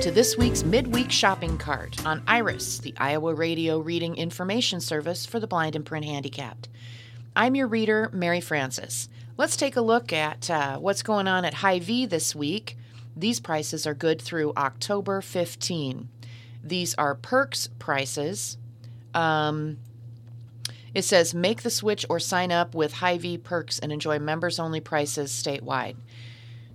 to this week's midweek shopping cart on Iris, the Iowa Radio Reading Information Service for the blind and print handicapped. I'm your reader, Mary Francis. Let's take a look at uh, what's going on at Hy-Vee this week. These prices are good through October 15. These are perks prices. Um, it says make the switch or sign up with Hy-Vee perks and enjoy members only prices statewide.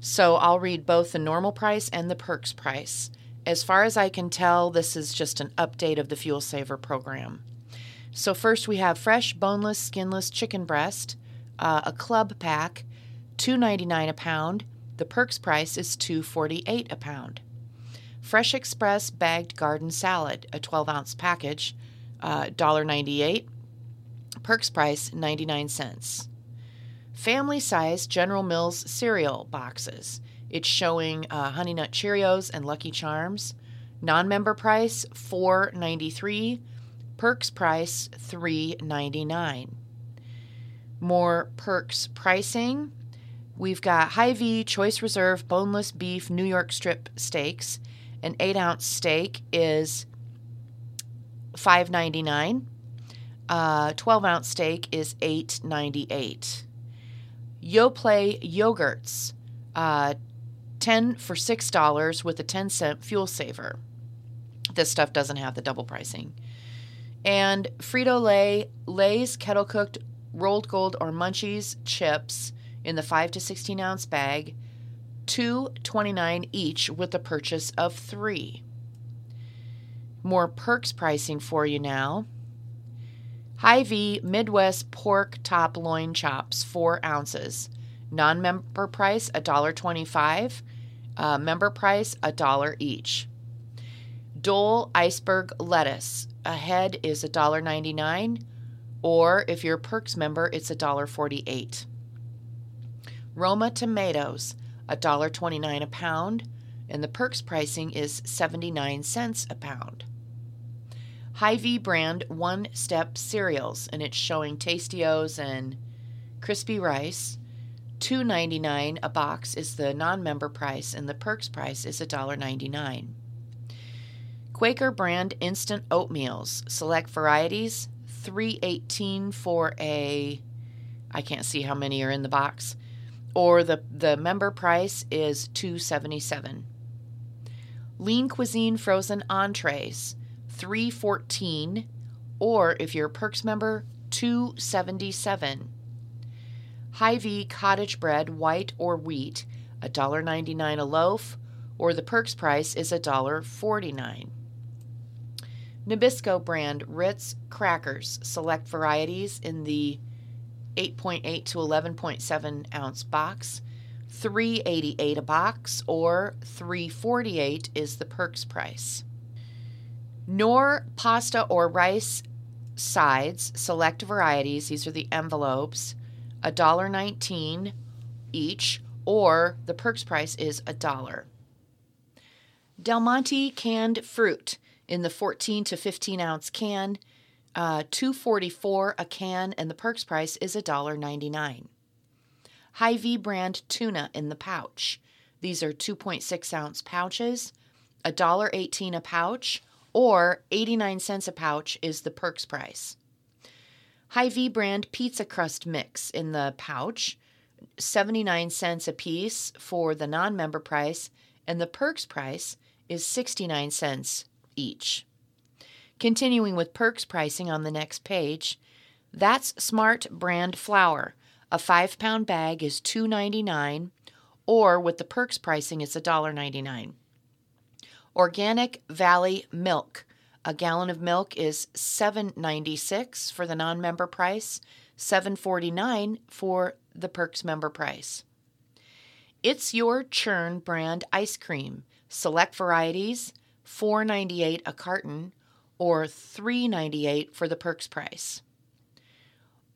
So I'll read both the normal price and the perks price. As far as I can tell, this is just an update of the Fuel Saver program. So, first we have fresh, boneless, skinless chicken breast, uh, a club pack, $2.99 a pound. The perks price is $2.48 a pound. Fresh Express bagged garden salad, a 12 ounce package, uh, $1.98. Perks price 99 cents family size General Mills cereal boxes. It's showing uh, Honey Nut Cheerios and Lucky Charms. Non member price $4.93. Perks price $3.99. More perks pricing. We've got Hy-Vee Choice Reserve boneless beef New York strip steaks. An 8 ounce steak is $5.99. Uh, 12 ounce steak is $8.98. Yoplait yogurts, uh, 10 for $6 with a 10 cent fuel saver. This stuff doesn't have the double pricing. And Frito Lay, Lay's kettle cooked Rold Gold or munchies chips in the 5 to 16 ounce bag, 2.29 each with the purchase of 3. More perks pricing for you now. Hy-Vee Midwest pork top loin chops, four ounces. Non-member price $1.25. Uh, member price a dollar each. Dole iceberg lettuce. A head is $1.99, or if you're a Perks member, it's $1.48. Roma tomatoes, $1.29 a pound, and the Perks pricing is 79 cents a pound. Hy-Vee brand one step cereals, and it's showing Tastios and crispy rice. $2.99 a box is the non member price, and the perks price is $1.99. Quaker brand instant oatmeals, select varieties, 318 for a I can't see how many are in the box. Or the, the member price is 277. Lean cuisine frozen entrees, 314 or if you're a perks member 277 Hy-Vee cottage bread white or wheat $1.99 a loaf or the perks price is $1.49 Nabisco brand Ritz crackers select varieties in the 8.8 to 11.7 ounce box 388 a box or 348 is the perks price Knorr pasta or rice sides, select varieties. These are the envelopes. $1.19 each, or the perks price is a dollar. Del Monte canned fruit in the 14 to 15 ounce can, uh, 244 a can, and the perks price is $1.99. Hy-Vee brand tuna in the pouch. These are 2.6 ounce pouches, $1.18 a pouch, or 89 cents a pouch is the perks price. Hy-Vee brand pizza crust mix in the pouch, 79 cents a piece for the non member price, and the perks price is 69 cents each. Continuing with perks pricing on the next page, that's Smart brand flour. A 5 pound bag is $2.99, or with the perks pricing, it's $1.99. Organic Valley milk. A gallon of milk is $7.96 for the non-member price, $7.49 for the Perks member price. It's Your Churn brand ice cream. Select varieties, $4.98 a carton or $3.98 for the Perks price.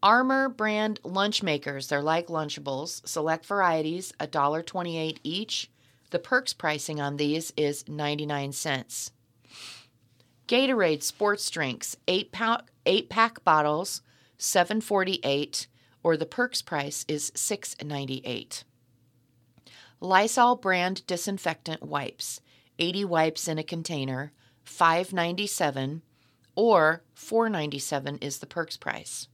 Armour brand lunch makers, they're like Lunchables. Select varieties, $1.28 each the perks pricing on these is 99 cents. Gatorade sports drinks, 8 pack, eight pack bottles, 748 or the perks price is 698. Lysol brand disinfectant wipes, 80 wipes in a container, 5.97 or 4.97 is the Perks price.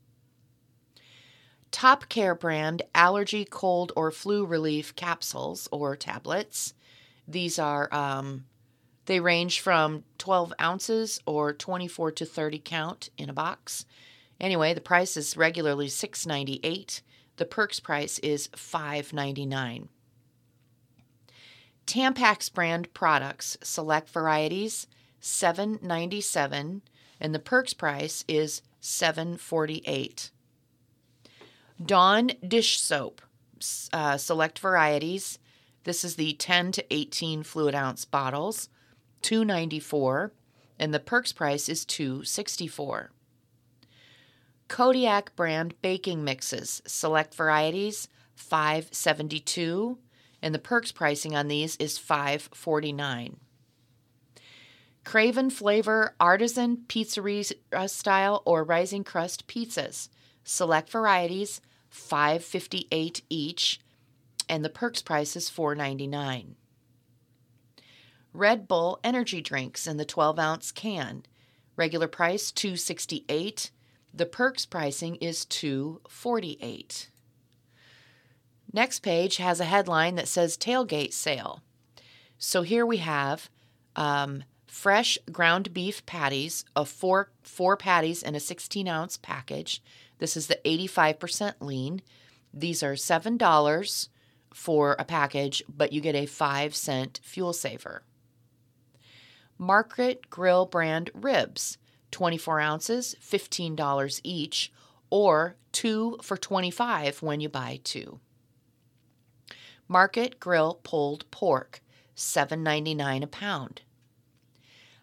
Top Care brand allergy, cold, or flu relief capsules or tablets. These are, um, they range from 12 ounces or 24 to 30 count in a box. Anyway, the price is regularly $6.98. The Perks price is $5.99. Tampax brand products, select varieties, $7.97, and the Perks price is $7.48. Dawn dish soap, uh, select varieties. This is the 10 to 18 fluid ounce bottles, 294, and the Perks price is 264. Kodiak brand baking mixes, select varieties, 572, and the Perks pricing on these is 549. Craven flavor artisan pizzeria style or rising crust pizzas, select varieties, 558 each, and the Perks price is 499. Red Bull energy drinks in the 12 ounce can, regular price 268 the perks pricing is 248. Next page has a headline that says tailgate sale. So here we have um, fresh ground beef patties of four four patties in a 16 ounce package. This is the 85% lean. These are seven dollars for a package, but you get a five cent fuel saver. Market Grill brand ribs. 24 ounces, $15 each, or two for 25 when you buy two. Market Grill pulled pork, $7.99 a pound.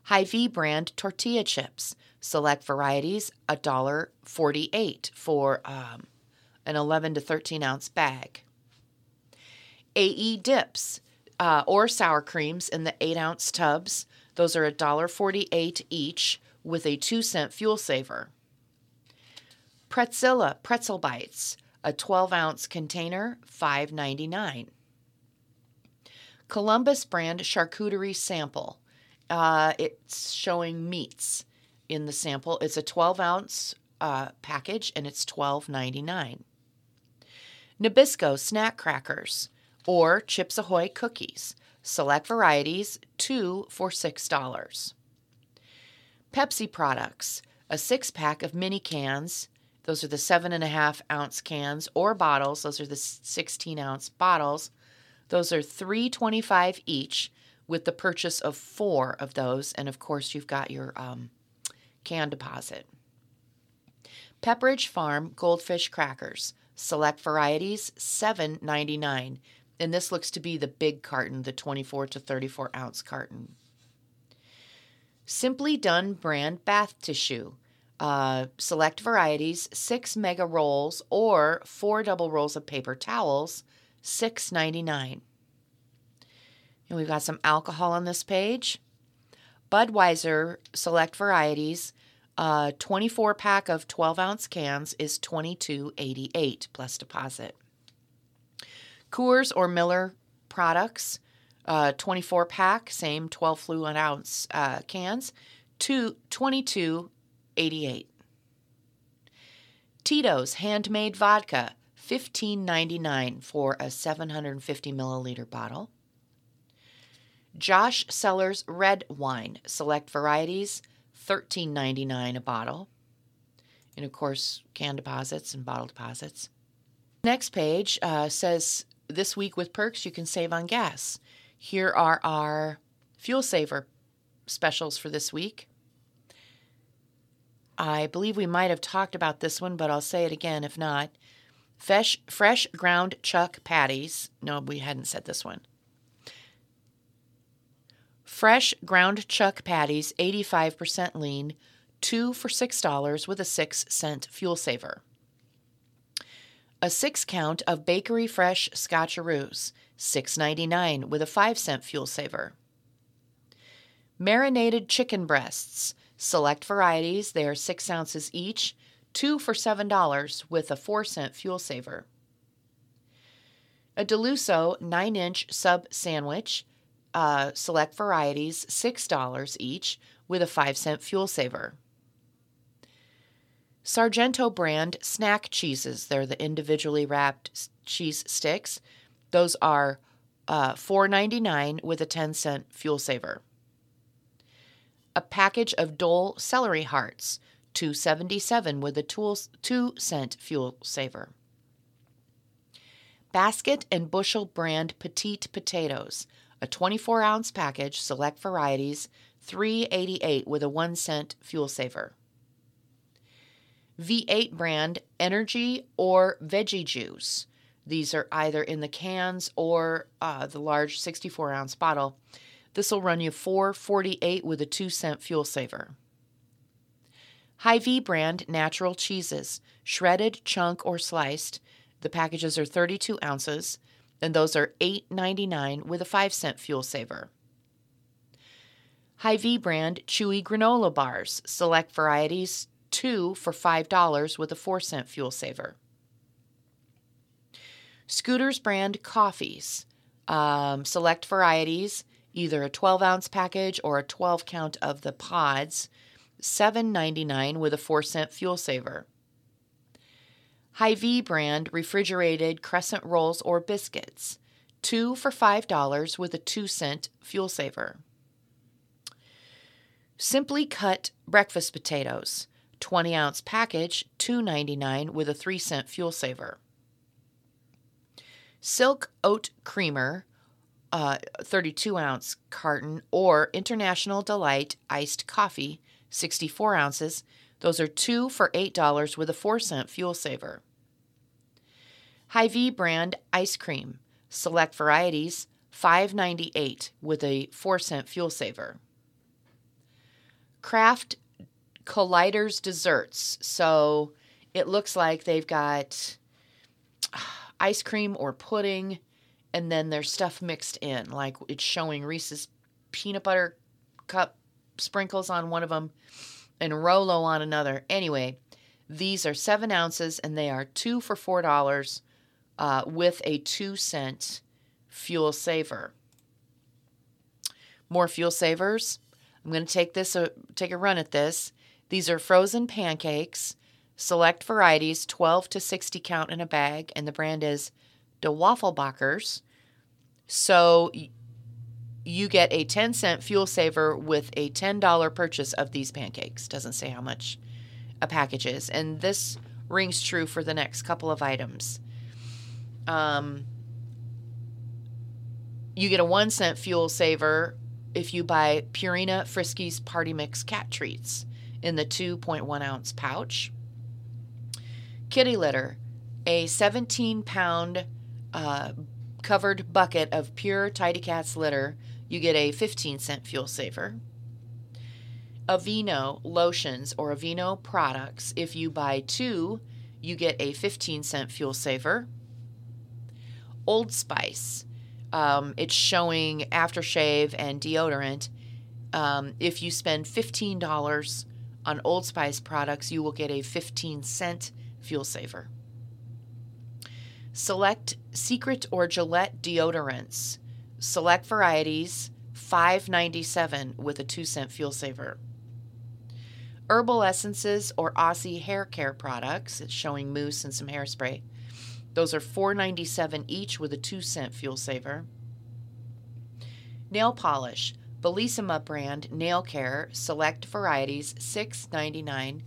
Hy-Vee brand tortilla chips, select varieties, $1.48 for um, an 11 to 13 ounce bag. AE dips uh, or sour creams in the 8 ounce tubs, those are $1.48 each with a 2 cent fuel saver. Pretzilla pretzel bites, a 12 ounce container, $5.99. Columbus brand charcuterie sample. Uh, it's showing meats in the sample. It's a 12 ounce uh, package and it's $12.99. Nabisco snack crackers or Chips Ahoy cookies. Select varieties, two for $6. Pepsi products, a six pack of mini cans. Those are the seven and a half ounce cans or bottles. Those are the 16 ounce bottles. Those are 325 each with the purchase of four of those. And of course, you've got your um, can deposit. Pepperidge Farm Goldfish Crackers, select varieties, $7.99. And this looks to be the big carton, the 24 to 34 ounce carton. Simply Done brand bath tissue. Uh, select varieties, six mega rolls or four double rolls of paper towels, six ninety nine. And we've got some alcohol on this page. Budweiser select varieties, uh, 24 pack of 12 ounce cans is 22.88 plus deposit. Coors or Miller products, uh, 24 pack, same 12 fluid ounce uh, cans, to 22.88. Tito's handmade vodka, 15.99 for a 750 milliliter bottle. Josh Cellars red wine, select varieties, 13.99 a bottle. And of course, can deposits and bottle deposits. Next page uh, says this week with perks you can save on gas. Here are our fuel saver specials for this week. I believe we might have talked about this one, but I'll say it again if not. Fresh, fresh ground chuck patties. No, we hadn't said this one. Fresh ground chuck patties, 85% lean, two for $6 with a 6 cent fuel saver. A six count of bakery fresh scotcheroos, $6.99 with a 5 cent fuel saver. Marinated chicken breasts, select varieties, they are 6 ounces each, 2 for $7 with a 4 cent fuel saver. A Deluso 9 inch sub sandwich, uh, select varieties, $6 each, with a 5 cent fuel saver. Sargento brand snack cheeses. They're the individually wrapped cheese sticks. Those are uh, $4.99 with a 10 cent fuel saver. A package of Dole celery hearts, 277 with a 2 cent fuel saver. Basket and Bushel brand petite potatoes, a 24 ounce package, select varieties, 388 with a 1 cent fuel saver. V8 brand energy or veggie juice. These are either in the cans or uh, the large 64 ounce bottle. This will run you 448 with a 2 cent fuel saver. Hy-Vee brand natural cheeses, shredded, chunk, or sliced. The packages are 32 ounces, and those are $8.99 with a 5 cent fuel saver. Hy-Vee brand chewy granola bars, select varieties, two for $5 with a 4 cent fuel saver. Scooters brand coffees, um, select varieties, either a 12 ounce package or a 12 count of the pods, $7.99 with a 4 cent fuel saver. Hy-Vee brand refrigerated crescent rolls or biscuits, two for $5 with a 2 cent fuel saver. Simply cut breakfast potatoes, 20 ounce package, $2.99 with a 3 cent fuel saver. Silk Oat Creamer, uh, 32 ounce carton, or International Delight Iced Coffee, 64 ounces. Those are two for $8 with a 4 cent fuel saver. Hy-Vee brand ice cream, select varieties, $5.98 with a 4 cent fuel saver. Kraft Colliders desserts. So it looks like they've got uh, ice cream or pudding, and then there's stuff mixed in. Like it's showing Reese's peanut butter cup sprinkles on one of them and Rolo on another. Anyway, these are seven ounces and they are two for four dollars uh, with a two cent fuel saver. More fuel savers. I'm going to take this uh, take a run at this. These are frozen pancakes, select varieties, 12 to 60 count in a bag, and the brand is De Wafelbakkers. So you get a 10 cent fuel saver with a $10 purchase of these pancakes. Doesn't say how much a package is. And this rings true for the next couple of items. Um, you get a one cent fuel saver if you buy Purina Friskies Party Mix cat treats in the 2.1 ounce pouch. Kitty litter, a 17 pound uh, covered bucket of pure Tidy Cats litter. You get a 15 cent fuel saver. Aveeno lotions or Aveeno products. If you buy two, you get a 15 cent fuel saver. Old Spice. Um, it's showing aftershave and deodorant. Um, if you spend $15 on Old Spice products, you will get a 15 cent fuel saver. Select Secret or Gillette deodorants. Select varieties, 5.97 with a 2 cent fuel saver. Herbal essences or Aussie hair care products. It's showing mousse and some hairspray. Those are 4.97 each with a 2 cent fuel saver. Nail polish. Bellissima brand nail care, select varieties, $6.99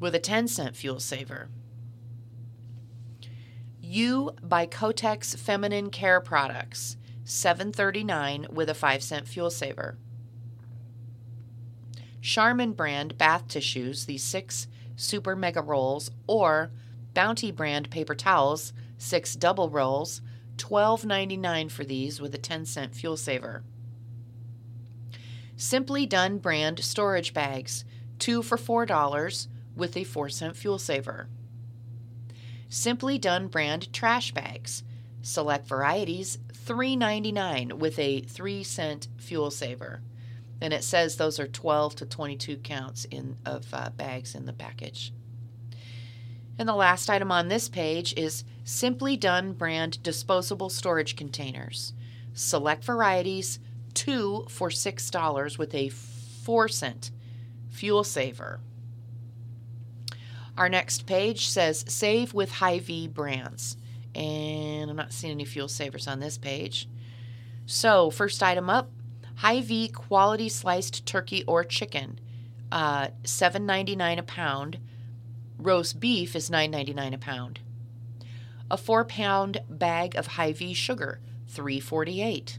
with a 10 cent fuel saver. U by Kotex feminine care products, $7.39 with a 5 cent fuel saver. Charmin brand bath tissues, the six super mega rolls, or Bounty brand paper towels, six double rolls, $12.99 for these with a 10 cent fuel saver. Simply Done brand storage bags, two for $4 with a 4 cent fuel saver. Simply Done brand trash bags, select varieties, $3.99 with a 3 cent fuel saver. And it says those are 12 to 22 counts in, of uh, bags in the package. And the last item on this page is Simply Done brand disposable storage containers. Select varieties, two for $6 with a 4 cent fuel saver. Our next page says Save with Hy-Vee brands. And I'm not seeing any fuel savers on this page. So, first item up Hy-Vee quality sliced turkey or chicken, uh, $7.99 a pound. Roast beef is $9.99 a pound. A four pound bag of Hy-Vee sugar, $3.48.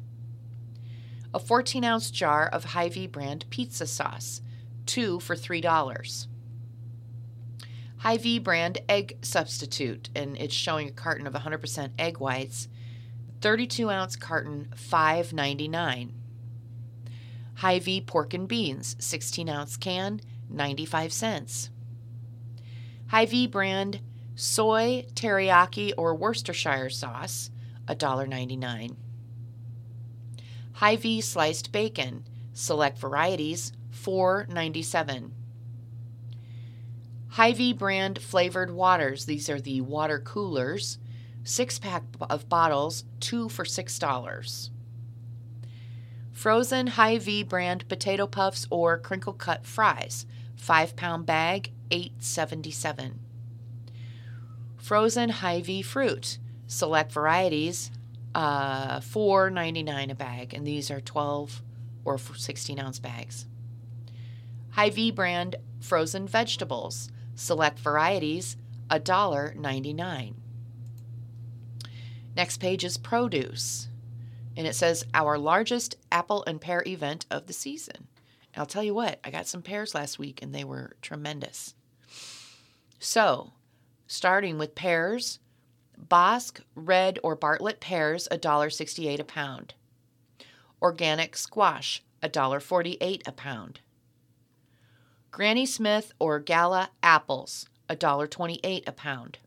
A 14 ounce jar of Hy-Vee brand pizza sauce, two for $3. Hy-Vee brand egg substitute, and it's showing a carton of 100% egg whites, 32 ounce carton, $5.99. Hy-Vee pork and beans, 16 ounce can, 95 cents. Hy-Vee brand soy teriyaki or Worcestershire sauce, $1.99. Hy-Vee sliced bacon, select varieties, $4.97. Hy-Vee brand flavored waters, these are the water coolers, six pack of bottles, two for $6. Frozen Hy-Vee brand potato puffs or crinkle cut fries, 5 pound bag, 8.77. Frozen Hy-Vee fruit, select varieties, uh, 4.99 a bag, and these are 12 or 16 ounce bags. Hy-Vee brand frozen vegetables, select varieties, $1.99. Next page is produce and it says our largest apple and pear event of the season. And I'll tell you what, I got some pears last week and they were tremendous. So, starting with pears, Bosc red or Bartlett pears $1.68 a pound. Organic squash $1.48 a pound. Granny Smith or Gala apples $1.28 a pound.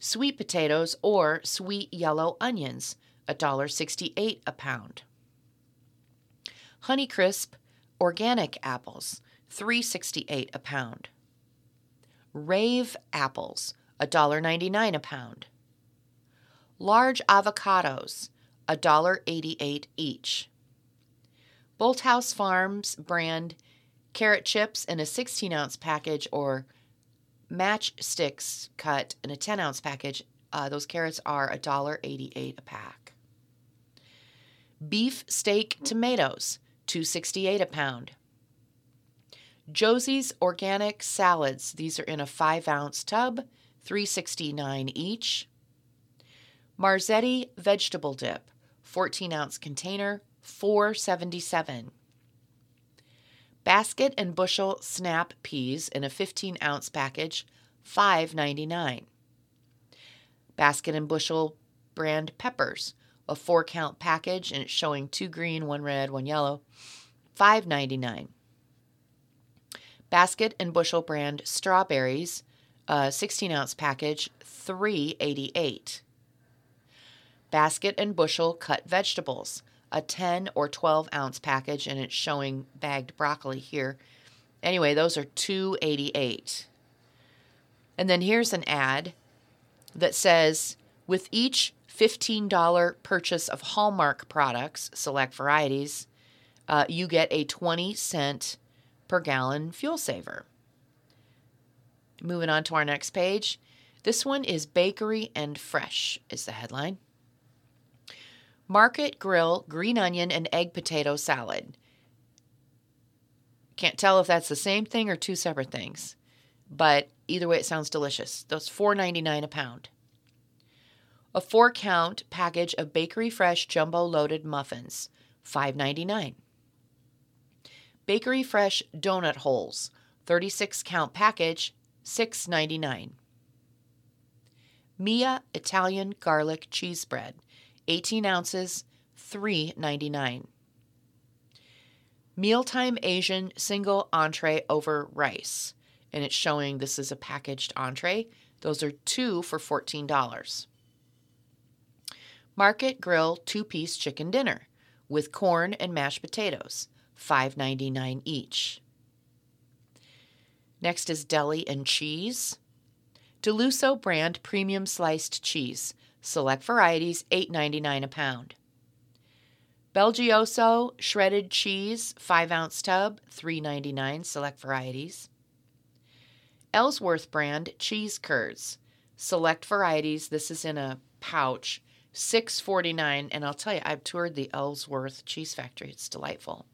Sweet potatoes or sweet yellow onions $1.68 a pound. Honeycrisp organic apples, 3.68 a pound. Rave apples, $1.99 a pound. Large avocados, $1.88 each. Bolthouse Farms brand carrot chips in a 16 ounce package or matchsticks cut in a 10 ounce package. Uh, those carrots are $1.88 a pack. Beef steak tomatoes, 268 a pound. Josie's organic salads, these are in a 5 ounce tub, 369 each. Marzetti vegetable dip, 14 ounce container, 477. Basket and bushel snap peas in a 15 ounce package, $5.99. Basket and bushel brand peppers, a four count package, and it's showing two green, one red, one yellow, $5.99. Basket and bushel brand strawberries, a 16 ounce package, $3.88. Basket and bushel cut vegetables, a 10 or 12 ounce package, and it's showing bagged broccoli here. Anyway, those are 288. And then here's an ad that says with each $15 purchase of Hallmark products, select varieties, uh, you get a 20 cent per gallon fuel saver. Moving on to our next page. This one is Bakery and Fresh, is the headline. Market Grill green onion and egg potato salad. Can't tell if that's the same thing or two separate things, but either way, it sounds delicious. Those $4.99 a pound a four count package of Bakery Fresh jumbo loaded muffins, $5.99. Bakery Fresh donut holes, 36 count package, $6.99. Mia Italian garlic cheese bread, 18 ounces, $3.99. Mealtime Asian single entree over rice, and it's showing this is a packaged entree. Those are two for $14. Market Grill two piece chicken dinner with corn and mashed potatoes, $5.99 each. Next is deli and cheese. Deluso brand premium sliced cheese, select varieties, $8.99 a pound. Belgioso shredded cheese, 5 ounce tub, $3.99, select varieties. Ellsworth brand cheese curds, select varieties. This is in a pouch, $6.49. And I'll tell you, I've toured the Ellsworth Cheese Factory, it's delightful.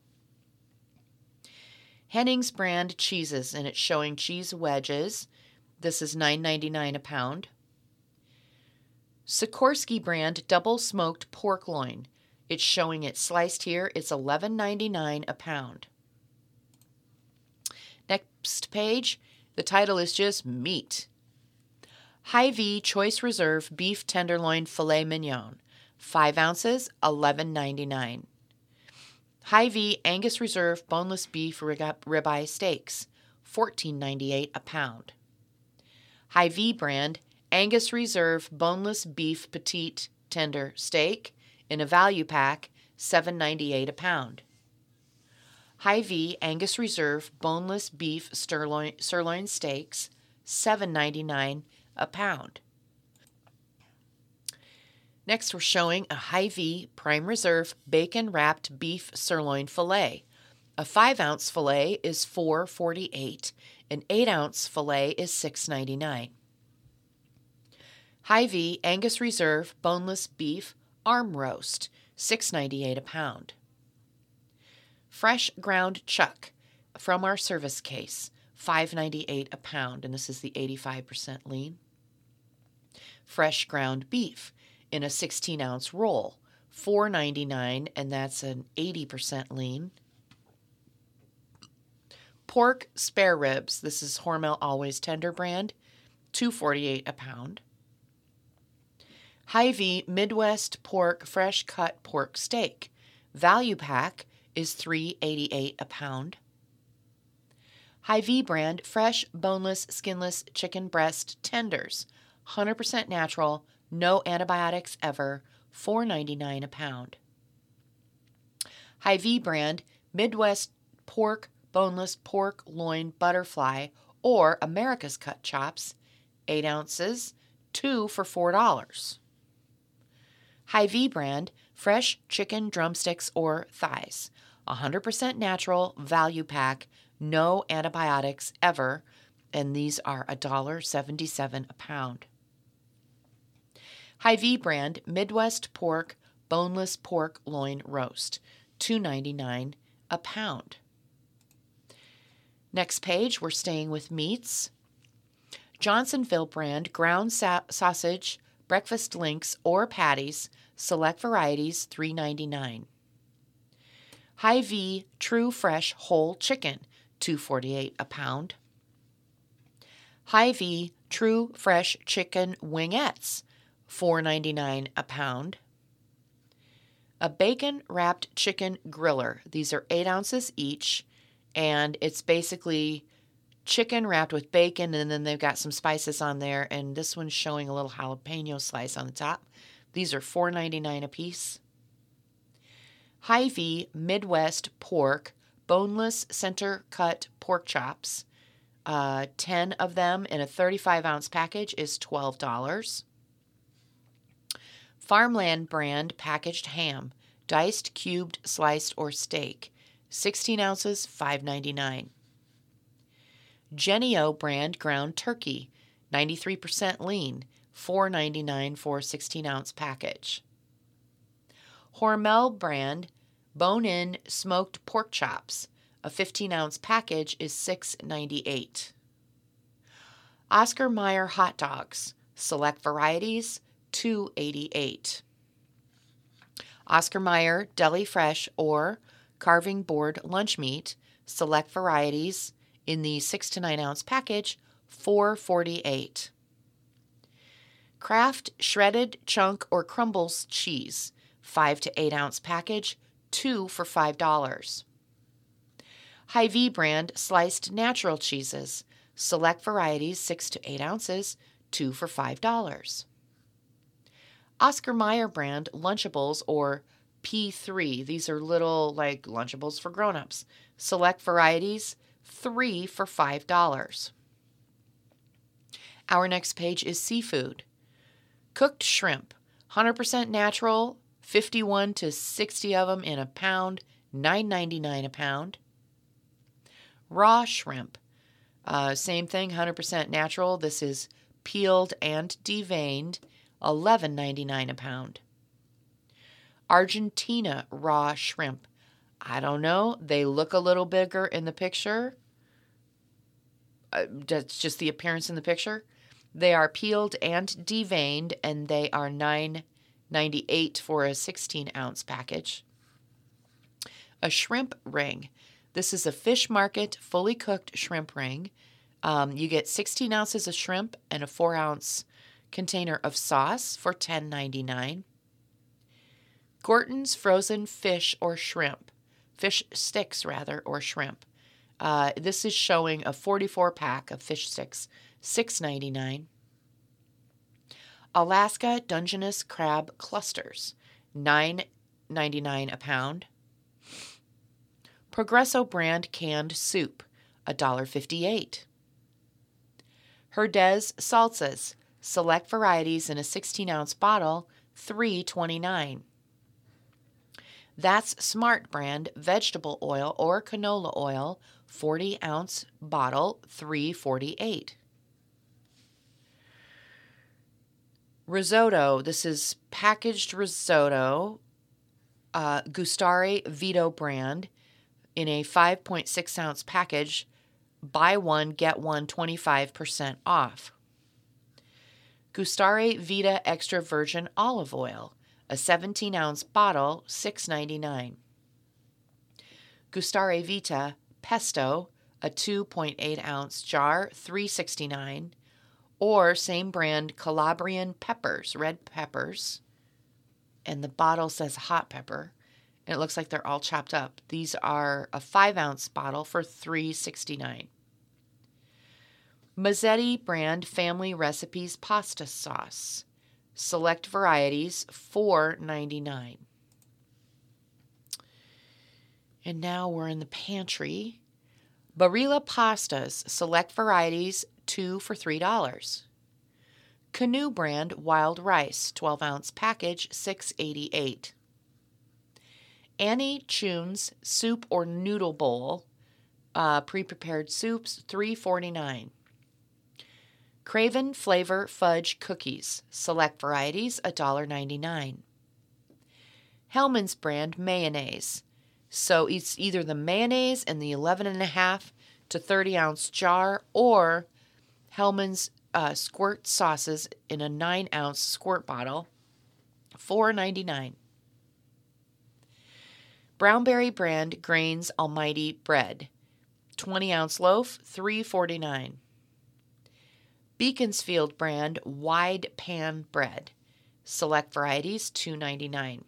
Hennings brand cheeses, and it's showing cheese wedges. This is $9.99 a pound. Sikorsky brand double smoked pork loin. It's showing it sliced here. It's $11.99 a pound. Next page, the title is just meat. Hy-Vee Choice Reserve Beef Tenderloin Filet Mignon, 5 ounces, $11.99. Hy-Vee Angus Reserve Boneless Beef Ribeye Steaks, $14.98 a pound. Hy-Vee brand Angus Reserve Boneless Beef Petite Tender Steak in a value pack, $7.98 a pound. Hy-Vee Angus Reserve Boneless Beef Sirloin, sirloin Steaks, $7.99 a pound. Next, we're showing a Hy-Vee Prime Reserve bacon wrapped beef sirloin filet. A 5 ounce filet is $4.48, an 8 ounce filet is $6.99. Hy-Vee Angus Reserve boneless beef arm roast, $6.98 a pound. Fresh ground chuck from our service case, $5.98 a pound, and this is the 85% lean. Fresh ground beef, in a 16 ounce roll, $4.99, and that's an 80% lean. Pork spare ribs, this is Hormel Always Tender brand, $2.48 a pound. Hy-Vee Midwest Pork Fresh Cut Pork Steak, value pack is $3.88 a pound. Hy-Vee brand fresh, boneless, skinless chicken breast tenders, 100% natural, no antibiotics ever, $4.99 a pound. Hy-Vee brand Midwest pork boneless pork loin butterfly or America's cut chops, 8 ounces, 2 for $4. Hy-Vee brand fresh chicken drumsticks or thighs, 100% natural value pack, no antibiotics ever, and these are $1.77 a pound. Hy-Vee brand Midwest pork boneless pork loin roast, $2.99 a pound. Next page, we're staying with meats. Johnsonville brand ground sa- sausage, breakfast links, or patties, select varieties, $3.99. Hy-Vee True Fresh Whole Chicken, $2.48 a pound. Hy-Vee True Fresh Chicken Wingettes, $4.99 a pound. A bacon wrapped chicken griller. These are 8 ounces each, and it's basically chicken wrapped with bacon, and then they've got some spices on there. And this one's showing a little jalapeno slice on the top. These are $4.99 a piece. Hy-Vee Midwest Pork Boneless Center Cut Pork Chops. Uh, 10 of them in a 35 ounce package is $12. Farmland brand packaged ham, diced, cubed, sliced, or steak, 16 ounces, $5.99. Jennie-O brand ground turkey, 93% lean, $4.99 for a 16 ounce package. Hormel brand bone in smoked pork chops, a 15 ounce package is $6.98. Oscar Mayer hot dogs, select varieties, $2.88. Oscar Mayer deli fresh or carving board lunch meat, select varieties in the 6 to 9 ounce package, 4.48. Kraft shredded chunk or crumbles cheese, 5 to 8 ounce package, 2 for $5. Hy-Vee brand sliced natural cheeses, select varieties 6 to 8 ounces, 2 for $5. Oscar Mayer brand Lunchables or P3. These are little like Lunchables for grown-ups. Select varieties, 3 for $5. Our next page is seafood. Cooked shrimp, 100% natural, 51 to 60 of them in a pound, $9.99 a pound. Raw shrimp, uh, same thing, 100% natural. This is peeled and deveined, $11.99 a pound. Argentina raw shrimp. I don't know. They look a little bigger in the picture. Uh, that's just the appearance in the picture. They are peeled and deveined, and they are nine ninety eight for a 16 ounce package. A shrimp ring. This is a fish market fully cooked shrimp ring. Um, you get 16 ounces of shrimp and a 4 ounce container of sauce for $10.99. Gorton's frozen fish or shrimp, fish sticks rather, or shrimp. Uh, this is showing a 44 pack of fish sticks, $6.99. Alaska Dungeness crab clusters, $9.99 a pound. Progresso brand canned soup, $1.58. Herdez salsas, select varieties in a 16 ounce bottle, $3.29. That's Smart brand vegetable oil or canola oil, 40 ounce bottle, 348. Risotto. This is packaged risotto, uh, Gustare Vita brand, in a 5.6 ounce package, buy one, get one 25% off. Gustare Vita Extra Virgin Olive Oil, a 17 ounce bottle, $6.99. Gustare Vita Pesto, a 2.8 ounce jar, $3.69. Or same brand Calabrian peppers, red peppers, and the bottle says hot pepper, and it looks like they're all chopped up. These are a five ounce bottle for $3.69. Mazzetti brand Family Recipes pasta sauce. Select varieties $4.99. And now we're in the pantry. Barilla pastas, select varieties, 2 for $3. Canoe brand wild rice, 12 ounce package, 688. Annie Chun's soup or noodle bowl, uh, pre prepared soups, 349. Craven Flavor Fudge Cookies, select varieties, $1.99. Hellmann's brand mayonnaise. So it's either the mayonnaise in the 11.5 to 30 ounce jar or Hellmann's uh, squirt sauces in a 9 ounce squirt bottle, $4.99. Brownberry brand Grains Almighty bread, 20 ounce loaf, $3.49. Beaconsfield brand wide pan bread. Select varieties $2.99.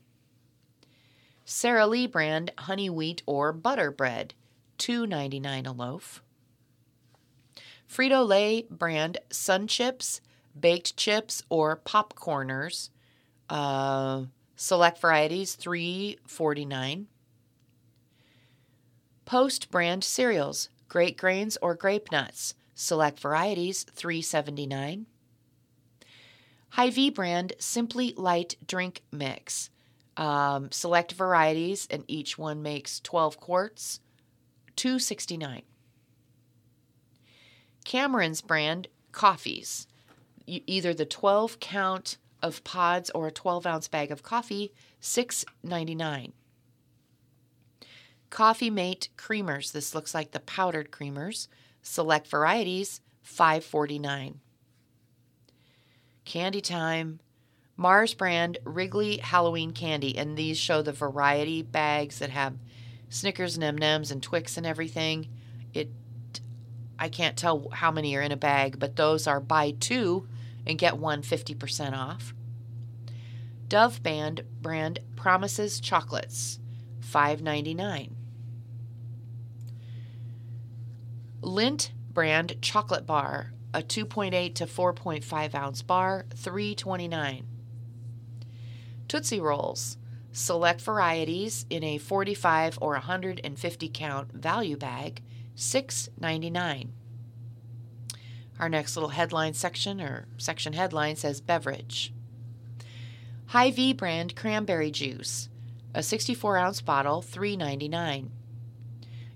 Sara Lee brand honey wheat or butter bread $2.99 a loaf. Frito Lay brand sun chips, baked chips, or popcorners. Uh, select varieties $3.49. Post brand cereals, great grains or grape nuts Select varieties 379. Hy-Vee brand Simply Light Drink Mix. Um, select varieties, and each one makes 12 quarts, 269. Cameron's brand coffees. Either the 12 count of pods or a 12 ounce bag of coffee, 6.99. Coffee Mate creamers. This looks like the powdered creamers, Select varieties, 549. Candy time. Mars brand Wrigley Halloween candy, and these show the variety bags that have Snickers and M&Ms and Twix and everything. It I can't tell how many are in a bag, but those are buy two and get one 50% off. Dove Band brand Promises chocolates, 5.99. Lindt brand chocolate bar, a 2.8 to 4.5 ounce bar, 3.29. Tootsie Rolls, select varieties in a 45 or 150 count value bag, 6.99. Our next little headline section or section headline says beverage. Hy-Vee brand cranberry juice, a 64 ounce bottle, $3.99.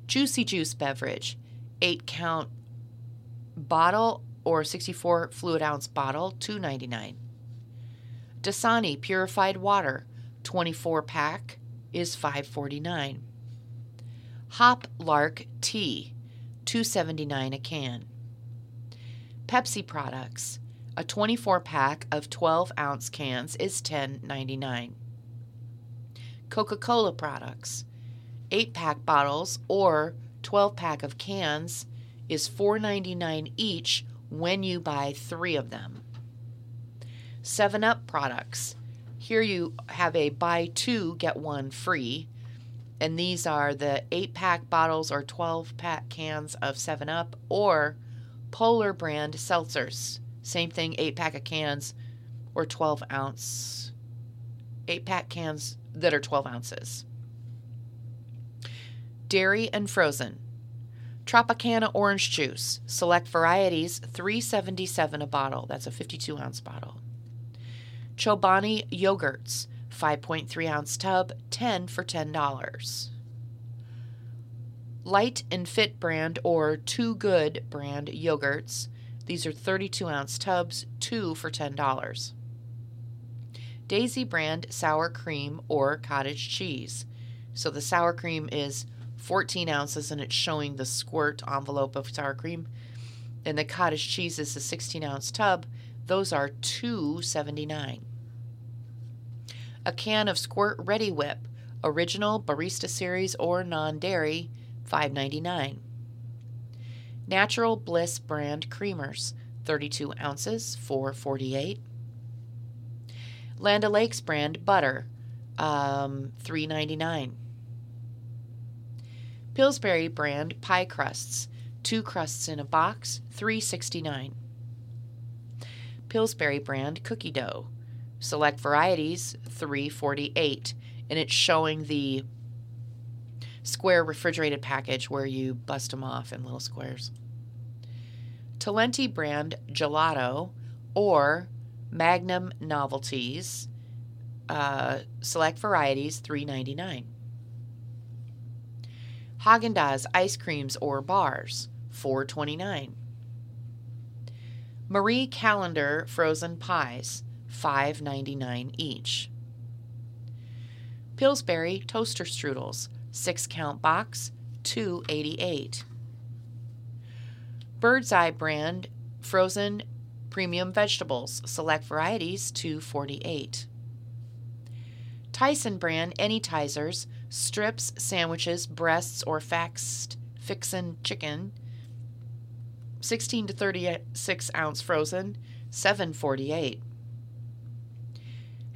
Juicy Juice beverage, 8 count bottle or 64 fluid ounce bottle, $2.99. Dasani purified water, 24 pack, is $5.49. Hop Lark tea, $2.79 a can. Pepsi products, a 24 pack of 12 ounce cans is $10.99. Coca Cola products, 8 pack bottles or 12 pack of cans is $4.99 each when you buy three of them. 7 Up products. Here you have a buy two, get one free. And these are the 8 pack bottles or 12 pack cans of 7 Up or Polar brand seltzers. Same thing, 8 pack of cans or 12 ounce. 8 pack cans that are 12 ounces. Dairy and frozen. Tropicana orange juice, select varieties, 377 a bottle. That's a 52 ounce bottle. Chobani yogurts, 5.3 ounce tub, 10 for $10. Light and Fit brand or Too Good brand yogurts. These are 32 ounce tubs, 2 for $10. Daisy brand sour cream or cottage cheese. So the sour cream is 14 ounces and it's showing the squirt envelope of sour cream. And the cottage cheese is a 16 ounce tub. Those are $2.79. A can of Squirt Reddi-wip, original barista series or non dairy, $5.99. Natural Bliss brand creamers, 32 ounces, $4.48. Land O'Lakes brand butter, um, $3.99. Pillsbury brand pie crusts, two crusts in a box, $3.69. Pillsbury brand cookie dough, select varieties, $3.48, and it's showing the square refrigerated package where you bust them off in little squares. Talenti brand gelato or Magnum novelties, uh, select varieties, $3.99. Haagen-Dazs ice creams or bars, $4.29. Marie Callender frozen pies, $5.99 each. Pillsbury toaster strudels, 6 count box, $2.88. Bird's Eye brand frozen premium vegetables, select varieties, $2.48. Tyson brand Anytizers, strips, sandwiches, breasts, or Fast Fixin' chicken, 16 to 36 ounce frozen, 748.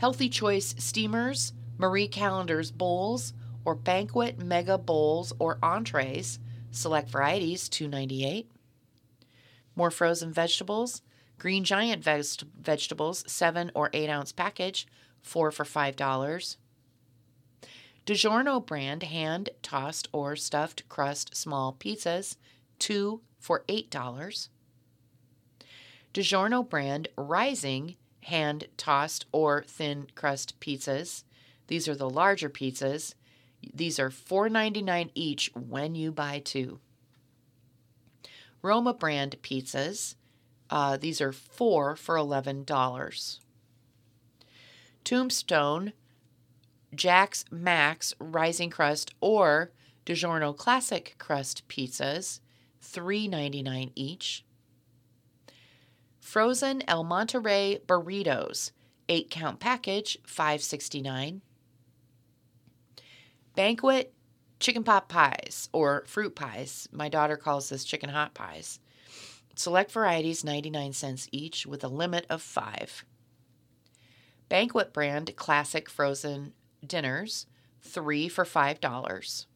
Healthy Choice steamers, Marie Callender's bowls, or banquet mega bowls or entrees, select varieties, 298. More frozen vegetables, Green Giant veg- vegetables, 7 or 8 ounce package, 4 for $5. DiGiorno brand hand tossed or stuffed crust small pizzas, 2 for $8. DiGiorno brand rising hand tossed or thin crust pizzas. These are the larger pizzas. These are $4.99 each when you buy two. Roma brand pizzas. Uh, these are four for $11. Tombstone Jack's Max Rising Crust or DiGiorno Classic Crust pizzas, $3.99 each. Frozen El Monterey burritos, 8 count package, $5.69. Banquet chicken pot pies or fruit pies. My daughter calls this chicken hot pies. Select varieties 99 cents each with a limit of 5. Banquet brand classic frozen dinners, three for $5.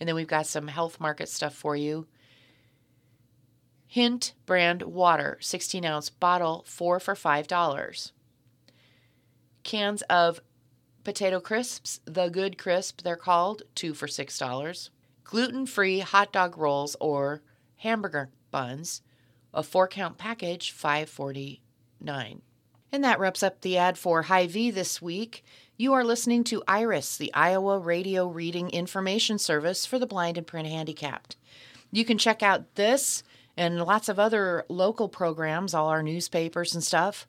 And then we've got some health market stuff for you. Hint brand water, 16 ounce bottle, four for $5. Cans of potato crisps, the good crisp, they're called, two for $6. Gluten free hot dog rolls or hamburger buns, a four count package, $5.49. And that wraps up the ad for Hy-Vee this week. You are listening to IRIS, the Iowa Radio Reading Information Service for the blind and print handicapped. You can check out this and lots of other local programs, all our newspapers and stuff,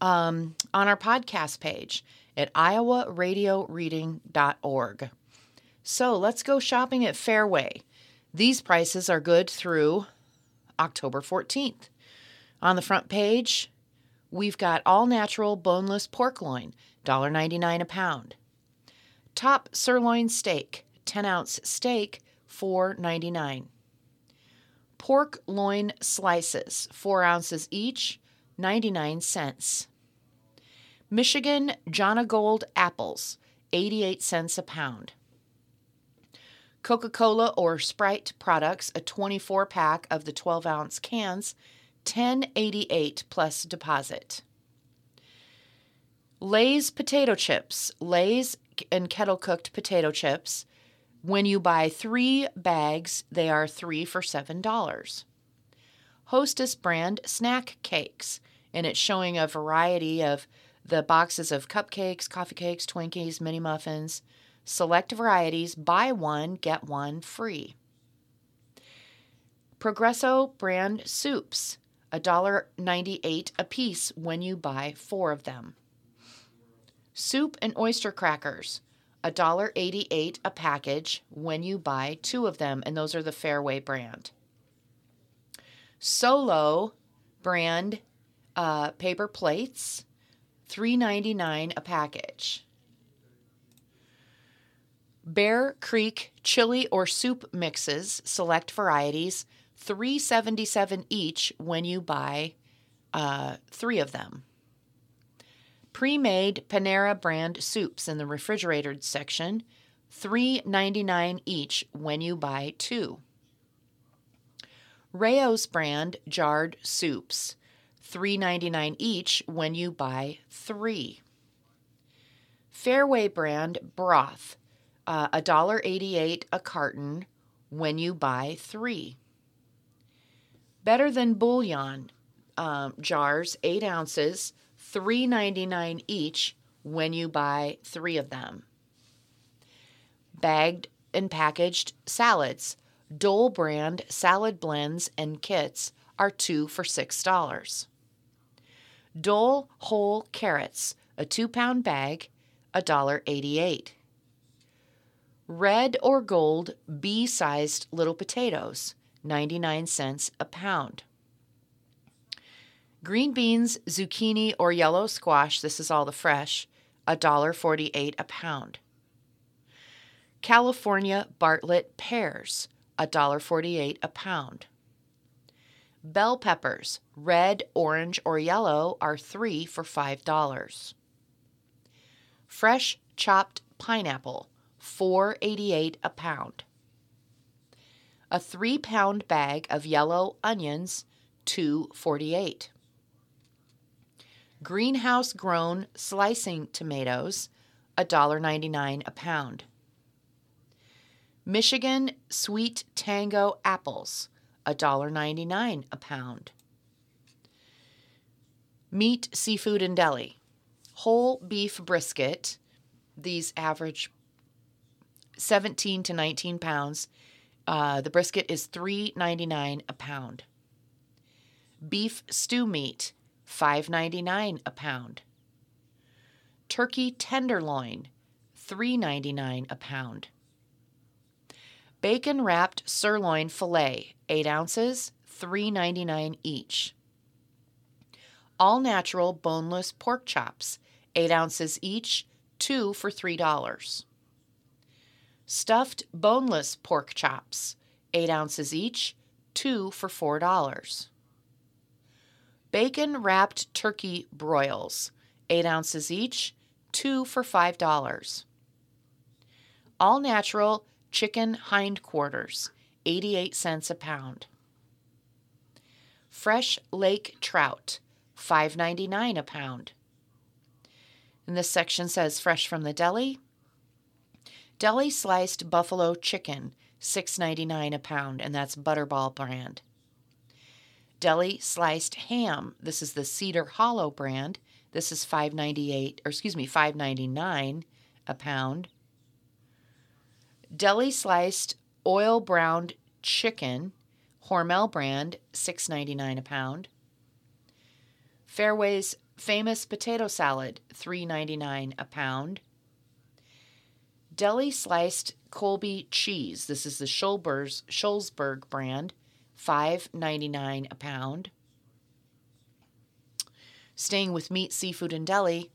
um, on our podcast page at iowaradioreading.org. So let's go shopping at Fareway. These prices are good through October 14th. On the front page, we've got all natural boneless pork loin, $1.99 a pound. Top sirloin steak, 10 ounce steak, $4.99. Pork loin slices, 4 ounces each, 99 cents. Michigan Jonagold apples, 88 cents a pound. Coca Cola or Sprite products, a 24 pack of the 12 ounce cans, 1088 plus deposit. Lay's potato chips, Lay's and kettle cooked potato chips. When you buy three bags, they are three for $7. Hostess brand snack cakes, and it's showing a variety of the boxes of cupcakes, coffee cakes, Twinkies, mini muffins, select varieties, buy one, get one free. Progresso brand soups, $1.98 a piece when you buy four of them. Soup and oyster crackers, $1.88 a package when you buy two of them, and those are the Fareway brand. Solo brand uh, paper plates, $3.99 a package. Bear Creek chili or soup mixes, select varieties, 377 each when you buy uh, three of them. Pre-made Panera brand soups in the refrigerated section, $3.99 each when you buy two. Rao's brand jarred soups, $3.99 each when you buy three. Fareway brand broth, uh, $1.88 a carton when you buy three. Better than bouillon um, jars, eight ounces, $3.99 each when you buy three of them. Bagged and packaged salads, Dole brand salad blends and kits are two for $6. Dole whole carrots, a two pound bag, $1.88. Red or gold B sized little potatoes, 99 cents a pound. Green beans, zucchini, or yellow squash, this is all the fresh, $1.48 a pound. California Bartlett pears, $1.48 a pound. Bell peppers, red, orange, or yellow, are 3 for $5. Fresh chopped pineapple, 4.88 a pound. A 3 pound bag of yellow onions, 2.48. Greenhouse grown slicing tomatoes, $1.99 a pound. Michigan sweet tango apples, $1.99 a pound. Meat, seafood, and deli. Whole beef brisket, these average 17 to 19 pounds. Uh, the brisket is $3.99 a pound. Beef stew meat, $5.99 a pound. Turkey tenderloin, $3.99 a pound. Bacon wrapped sirloin filet, 8 ounces, $3.99 each. All natural boneless pork chops, 8 ounces each, 2 for $3. Stuffed boneless pork chops, 8 ounces each, 2 for $4. Bacon wrapped turkey broils, 8 ounces each, 2 for $5. All natural chicken hindquarters, 88 cents a pound. Fresh lake trout, 5.99 a pound. And this section says fresh from the deli. Deli sliced buffalo chicken, 6.99 a pound, and that's Butterball brand. Deli sliced ham, this is the Cedar Hollow brand, This is 5.98 or excuse me, 5.99 a pound. Deli sliced oil browned chicken, Hormel brand, 6.99 a pound. Fareway's famous potato salad, 3.99 a pound. Deli sliced Colby cheese. This is the Schulber's, Schulzberg brand, $5.99 a pound. Staying with meat, seafood, and deli,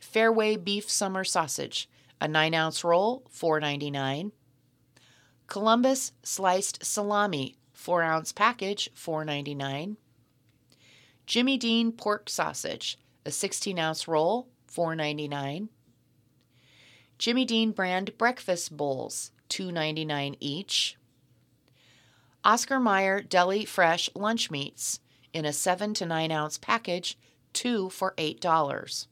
Fareway beef summer sausage, a 9 ounce roll, $4.99. Columbus sliced salami, 4 ounce package, $4.99. Jimmy Dean pork sausage, a 16 ounce roll, $4.99. Jimmy Dean brand breakfast bowls, $2.99 each. Oscar Mayer Deli Fresh lunch meats in a 7 to 9 ounce package, 2 for $8.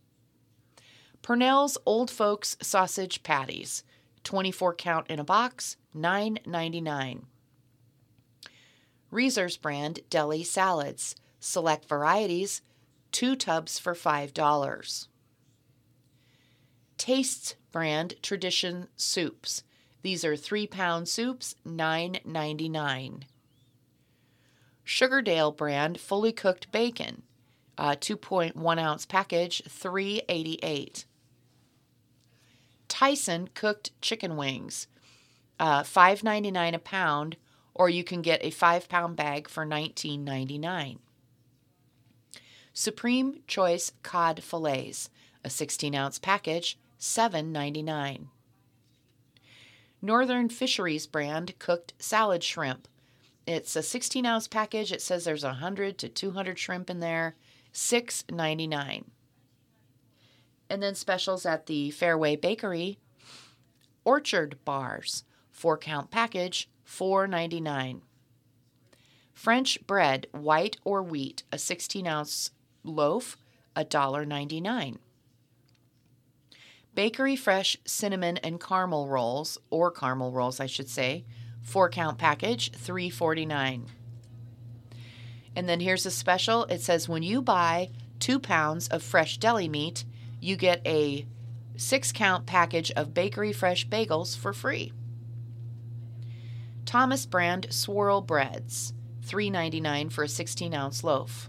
Purnell's Old Folks sausage patties, 24 count in a box, $9.99. Reser's brand deli salads, select varieties, 2 tubs for $5. Tastes brand tradition soups. These are 3 pound soups, $9.99. Sugardale brand fully cooked bacon, uh, 2.1 ounce package, $3.88. Tyson cooked chicken wings, uh, $5.99 a pound, or you can get a 5 pound bag for $19.99. Supreme Choice Cod Fillets, a 16 ounce package, $7.99. Northern Fisheries brand cooked salad shrimp. It's a 16 ounce package. It says there's 100 to 200 shrimp in there, $6.99. And then specials at the Fareway Bakery Orchard bars, 4 count package, $4.99. French bread, white or wheat, a 16 ounce loaf, $1.99. Bakery Fresh cinnamon and caramel rolls, or caramel rolls, I should say, four count package, three forty nine. And then here's a special. It says when you buy two pounds of fresh deli meat, you get a six count package of Bakery Fresh bagels for free. Thomas brand swirl breads, three ninety nine for a 16 ounce loaf.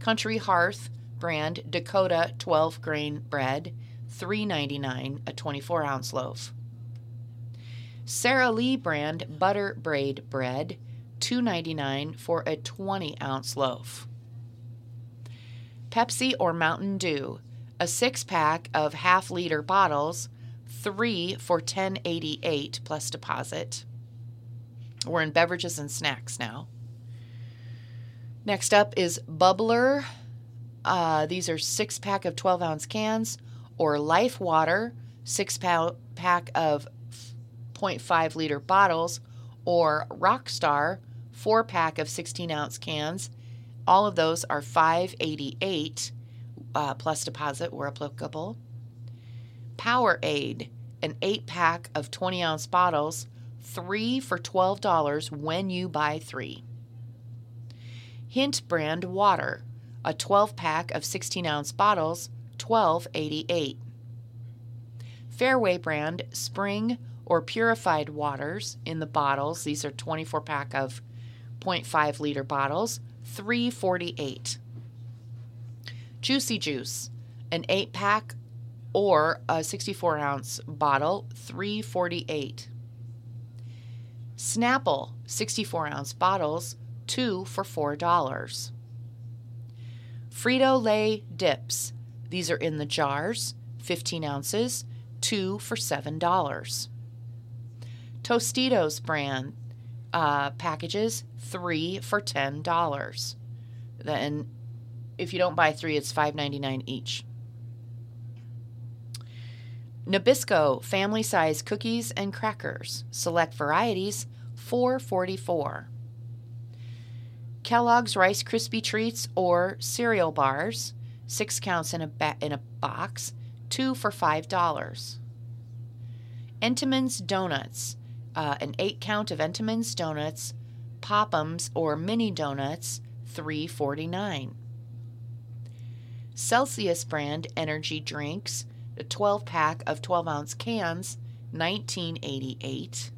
Country Hearth brand Dakota 12 grain bread, $3.99 a 24 ounce loaf. Sara Lee brand butter braid bread, $2.99 for a 20 ounce loaf. Pepsi or Mountain Dew, a six pack of half liter bottles, three for $10.88 plus deposit. We're in beverages and snacks now. Next up is Bubbler. Uh, these are six pack of 12 ounce cans, or Life Water, six pack of 0.5 liter bottles, or Rockstar, four pack of 16 ounce cans. All of those are 588 uh, plus deposit where applicable. Powerade, an eight pack of 20 ounce bottles, three for $12 when you buy three. Hint brand water, a 12 pack of 16 ounce bottles, 1288. Fareway brand spring or purified waters in the bottles. These are 24 pack of 0.5 liter bottles, 348. Juicy Juice, an 8 pack or a 64 ounce bottle, 348. Snapple, 64 ounce bottles, 2 for $4. Frito Lay dips, these are in the jars, 15 ounces, two for $7. Tostitos brand uh, packages, three for $10. Then if you don't buy three, it's $5.99 each. Nabisco family size cookies and crackers, select varieties, 444. Kellogg's Rice Krispie treats or cereal bars, six counts in a, ba- in a box, two for $5. Entenmann's Donuts, uh, an eight count of Entenmann's Donuts, Pop'ems or mini donuts, three forty nine. Celsius brand energy drinks, a 12 pack of 12 ounce cans, 1988.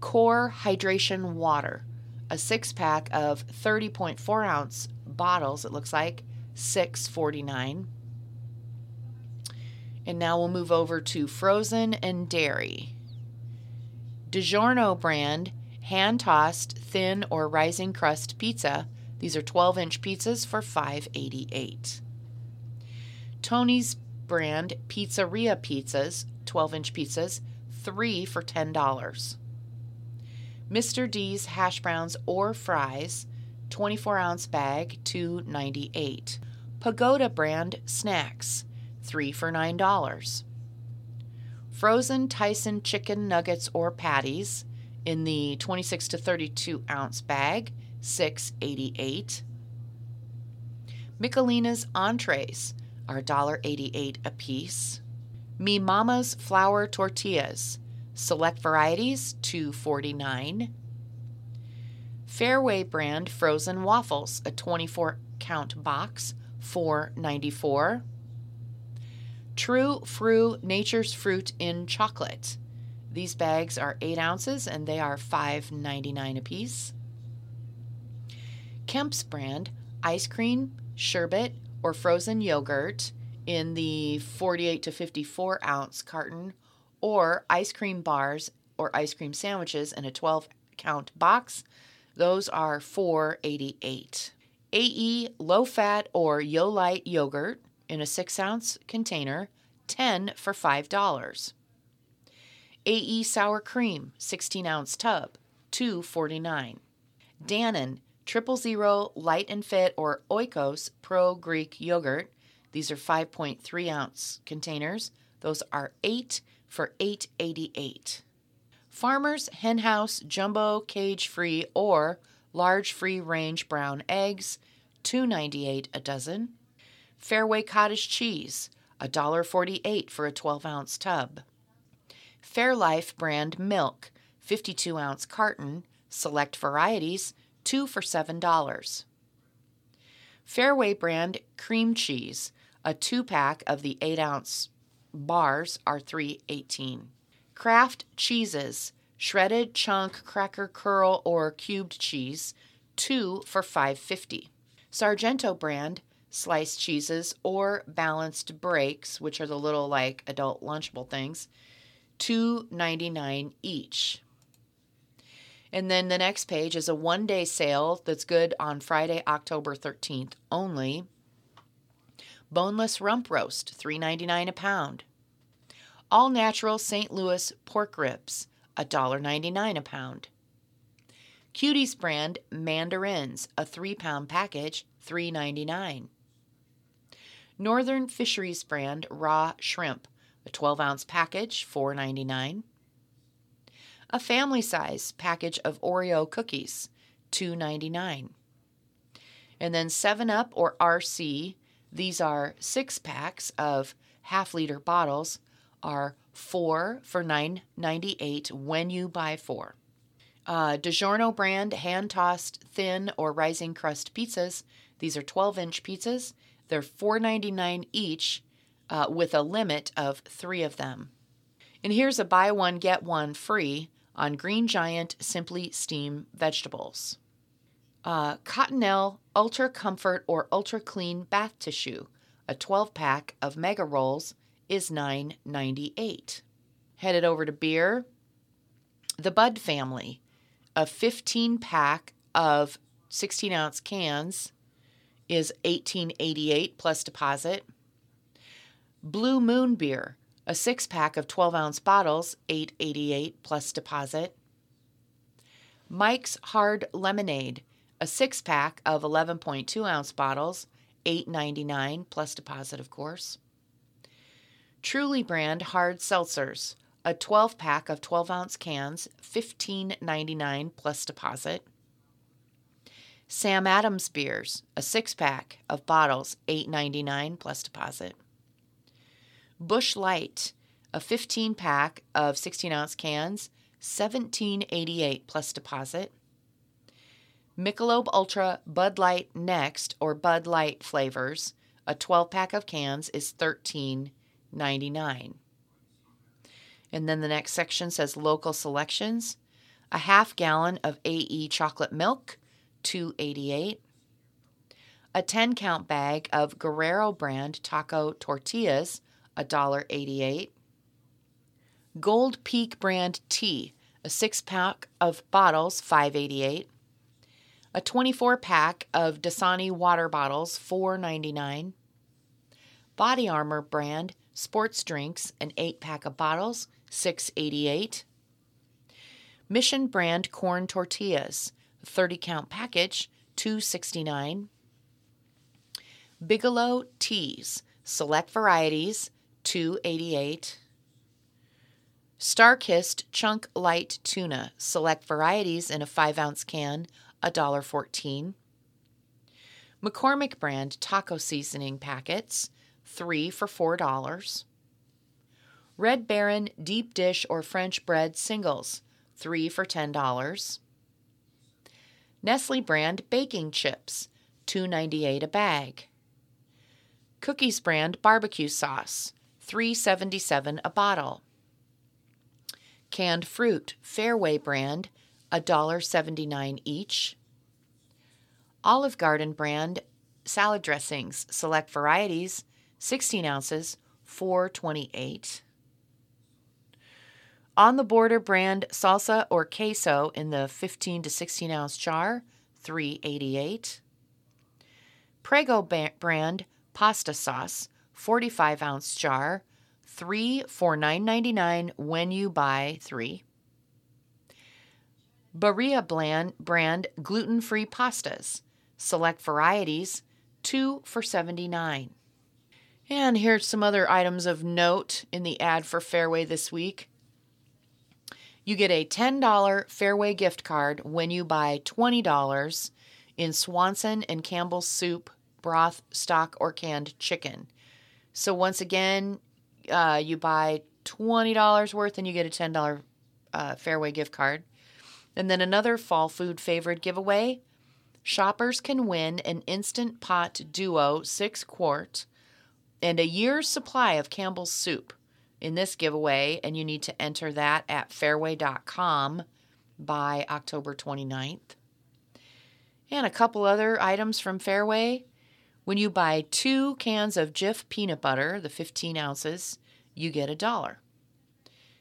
Core Hydration Water, a six pack of 30.4 ounce bottles, it looks like, 649. And now we'll move over to frozen and dairy. DiGiorno brand hand tossed thin or rising crust pizza. These are 12 inch pizzas for 588. Tony's brand pizzeria pizzas, 12 inch pizzas, 3 for $10. Mr. D's hash browns or fries, 24 ounce bag, 298. Pagoda brand snacks, 3 for $9. Frozen Tyson chicken nuggets or patties in the 26 to 32 ounce bag, 688. Michelina's entrees are $1.88 a piece. Mi Mama's flour tortillas, select varieties, 249. Fareway brand frozen waffles, a 24 count box, 494. True Fru Nature's Fruit in Chocolate. These bags are 8 ounces and they are $5.99 a piece. Kemp's brand ice cream, sherbet, or frozen yogurt in the 48 to 54 ounce carton, or ice cream bars or ice cream sandwiches in a 12 count box. Those are 488. AE low fat or Yo Light yogurt in a 6 ounce container, 10 for $5. AE sour cream, 16 ounce tub, 249. Dannon Triple Zero Light and Fit or Oikos Pro Greek yogurt. These are 5.3 ounce containers. Those are 8 for 888. Farmers Henhouse Jumbo Cage Free or Large Free Range Brown Eggs, 298 a dozen. Fareway Cottage Cheese, $1.48 for a 12 ounce tub. Fairlife brand milk, 52 ounce carton, select varieties, 2 for $7. Fareway brand cream cheese, a 2 pack of the 8 ounce bars are 318. Kraft cheeses, shredded chunk cracker curl or cubed cheese, 2 for 550. Sargento brand sliced cheeses or balanced breaks, which are the little like adult lunchable things, 2.99 each. And then the next page is a one day sale that's good on Friday, October 13th only. Boneless rump roast, $3.99 a pound. All natural St. Louis pork ribs, $1.99 a pound. Cuties brand mandarins, a 3 pound package, $3.99. Northern Fisheries brand raw shrimp, a 12 ounce package, $4.99 a family size package of Oreo cookies, $2.99. And then 7 Up or RC, these are six packs of half liter bottles, are four for $9.98 when you buy four. Uh, DiGiorno brand hand tossed thin or rising crust pizzas. These are 12 inch pizzas. They're $4.99 each uh, with a limit of three of them. And here's a buy one, get one free on Green Giant Simply Steam Vegetables. Uh, Cottonelle Ultra Comfort or Ultra Clean Bath Tissue, a 12 pack of mega rolls, is $9.98. Headed over to beer. The Bud family, a 15 pack of 16 ounce cans, is $18.88 plus deposit. Blue Moon beer, a six pack of 12 ounce bottles, 888 plus deposit. Mike's Hard Lemonade, a six pack of 11.2 ounce bottles, 8.99 plus deposit, of course. Truly brand hard seltzers, a 12 pack of 12 ounce cans, 15.99 plus deposit. Sam Adams beers, a six pack of bottles, 8.99 plus deposit. Busch Light, a 15 pack of 16 ounce cans, 1788 plus deposit. Michelob Ultra Bud Light Next or Bud Light flavors, a 12 pack of cans is $13.99. And then the next section says local selections. A half gallon of AE chocolate milk, 288. A 10 count bag of Guerrero brand taco tortillas, $1.88. Gold Peak brand tea, a 6 pack of bottles, 588. A 24 pack of Dasani water bottles, 4.99. Body Armor brand sports drinks, an 8 pack of bottles, 688. Mission brand corn tortillas, 30 count package, 269. Bigelow teas, select varieties, 288. Starkist chunk light tuna, select varieties in a 5 ounce can, $1.14. McCormick brand taco seasoning packets, 3 for $4. Red Baron deep dish or French bread singles, 3 for $10. Nestle brand baking chips, 2.98 a bag. Cookies brand barbecue sauce, 3.77 a bottle. Canned fruit Fareway brand, $1.79 each. Olive Garden brand salad dressings, select varieties, 16 ounces, 428. On the Border brand salsa or queso in the 15 to 16 ounce jar, 388. Prego brand pasta sauce, 45 ounce jar, 3 for 9.99 when you buy 3. Barilla brand, brand gluten-free pastas, select varieties, 2 for 79. And here's some other items of note in the ad for Fareway this week. You get a $10 Fareway gift card when you buy $20 in Swanson and Campbell's soup, broth, stock, or canned chicken. So once again, uh, you buy $20 worth and you get a $10 uh, Fareway gift card. And then another fall food favorite giveaway shoppers can win an Instant Pot Duo 6 quart and a year's supply of Campbell's soup in this giveaway, and you need to enter that at fareway.com by October 29th. And a couple other items from Fareway. When you buy two cans of Jif peanut butter, the 15 ounces, you get a dollar.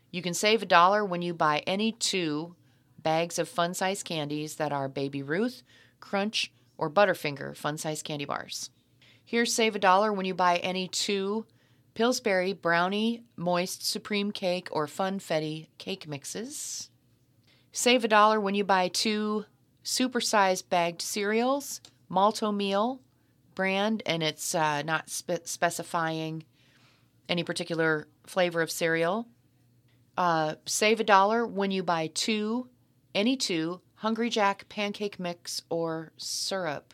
You can save a dollar when you buy any two bags of fun size candies that are Baby Ruth, Crunch, or Butterfinger fun size candy bars. Here's save a dollar when you buy any two Pillsbury Brownie Moist Supreme Cake or Funfetti cake mixes. Save a dollar when you buy two supersized bagged cereals, Malt-O-Meal brand, and it's uh, not spe- specifying any particular flavor of cereal. Uh, save a dollar when you buy two, any two, Hungry Jack pancake mix or syrup.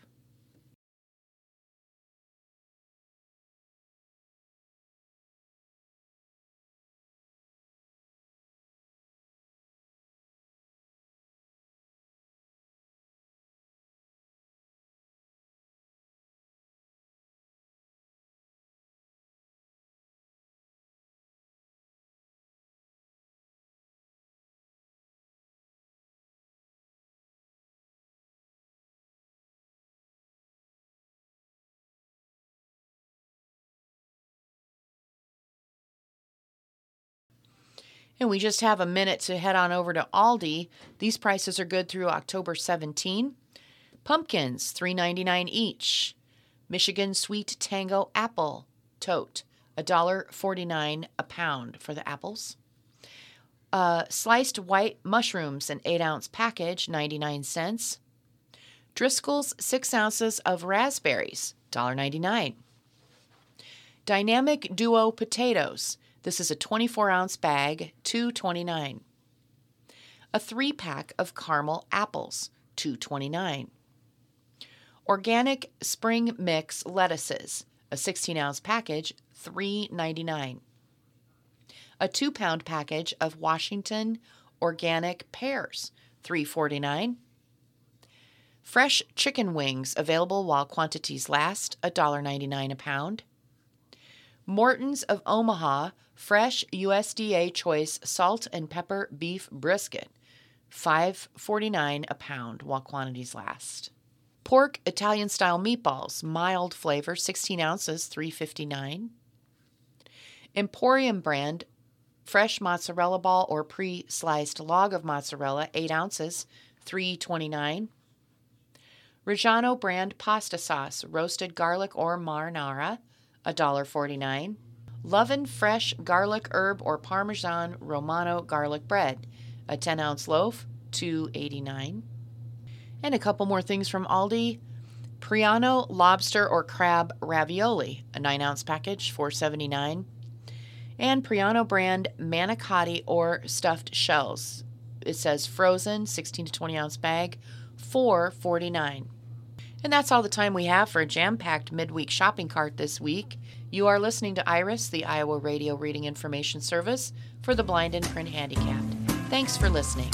And we just have a minute to head on over to Aldi. These prices are good through October 17. Pumpkins, $3.99 each. Michigan SweeTango Apple Tote, $1.49 a pound for the apples. Uh, sliced white mushrooms, an 8 ounce package, 99 cents. Driscoll's 6 ounces of raspberries, $1.99. Dynamic Duo potatoes, this is a 24 ounce bag, $2.29. A three pack of caramel apples, $2.29. Organic spring mix lettuces, a 16 ounce package, $3.99. A two pound package of Washington organic pears, $3.49. Fresh chicken wings available while quantities last, $1.99 a pound. Morton's of Omaha fresh USDA choice salt and pepper beef brisket, $5.49 a pound while quantities last. Pork Italian style meatballs, mild flavor, 16 ounces, $3.59. Emporium brand fresh mozzarella ball or pre-sliced log of mozzarella, 8 ounces, 3.29. Reggiano brand pasta sauce, roasted garlic or marinara, $1.49. L'oven fresh garlic herb or parmesan romano garlic bread, a 10 ounce loaf, 2.89. And a couple more things from Aldi. Priano lobster or crab ravioli, a 9 ounce package, 4.79 and Priano brand manicotti or stuffed shells. It says frozen, 16 to 20 ounce bag, 4.49. And that's all the time we have for a jam-packed midweek shopping cart this week. You are listening to Iris, the Iowa Radio Reading Information Service for the blind and print handicapped. Thanks for listening.